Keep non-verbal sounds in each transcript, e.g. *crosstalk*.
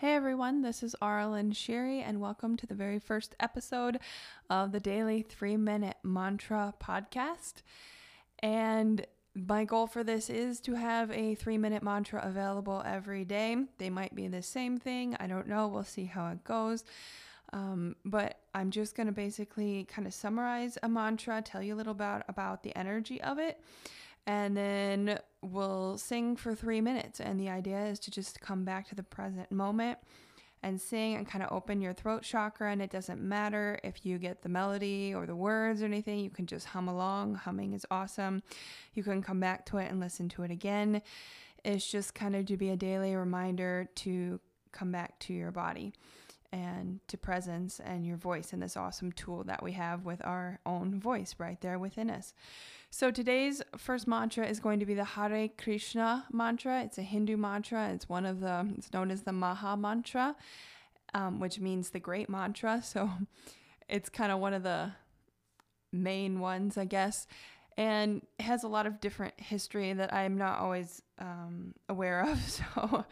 Hey everyone, this is Arlen Sherry, and welcome to the very first episode of the Daily Three Minute Mantra podcast. And my goal for this is to have a three minute mantra available every day. They might be the same thing, I don't know. We'll see how it goes. Um, but I'm just going to basically kind of summarize a mantra, tell you a little about about the energy of it, and then we'll sing for three minutes. And the idea is to just come back to the present moment and sing and kind of open your throat chakra. And it doesn't matter if you get the melody or the words or anything, you can just hum along. Humming is awesome. You can come back to it and listen to it again. It's just kind of to be a daily reminder to come back to your body and to presence and your voice and this awesome tool that we have with our own voice right there within us. So today's first mantra is going to be the Hare Krishna mantra. It's a Hindu mantra. It's one of the, it's known as the Maha mantra, um, which means the great mantra. *laughs* So it's kind of one of the main ones, I guess. And has a lot of different history that I'm not always um, aware of. *laughs* So,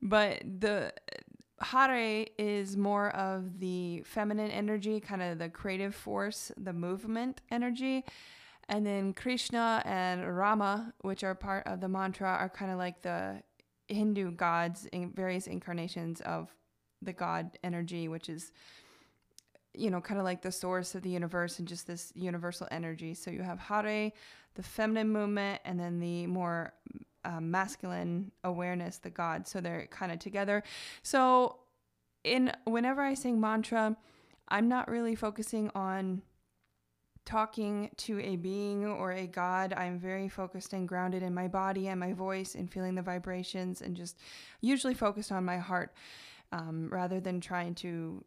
but the Hare is more of the feminine energy, kind of the creative force, the movement energy. And then Krishna and Rama, which are part of the mantra, are kind of like the Hindu gods in various incarnations of the god energy, which is, you know, kind of like the source of the universe and just this universal energy. So you have Hare, the feminine movement, and then the more uh, masculine awareness, the god. So they're kind of together. So in whenever I sing mantra, I'm not really focusing on talking to a being or a God, I'm very focused and grounded in my body and my voice and feeling the vibrations and just usually focused on my heart um, rather than trying to,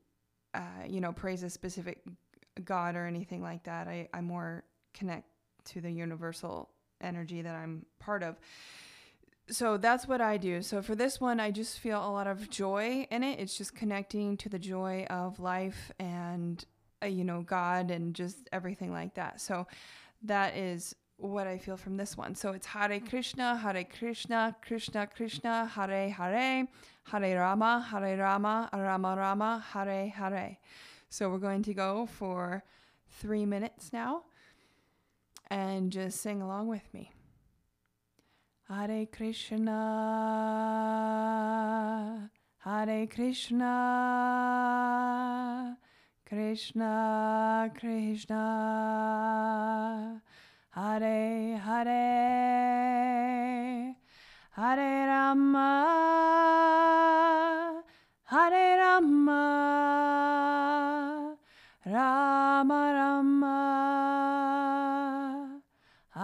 uh, you know, praise a specific God or anything like that. I, I more connect to the universal energy that I'm part of. So that's what I do. So for this one, I just feel a lot of joy in it. It's just connecting to the joy of life and uh, you know, God and just everything like that. So that is what I feel from this one. So it's Hare Krishna, Hare Krishna, Krishna Krishna, Hare Hare, Hare Rama, Hare Rama, Rama Rama, Hare Hare. So we're going to go for three minutes now and just sing along with me. Hare Krishna, Hare Krishna. Krishna, Krishna, Hare Hare, Hare Rama, Hare Rama, Rama Rama,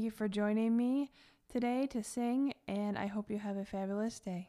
Thank you for joining me today to sing, and I hope you have a fabulous day.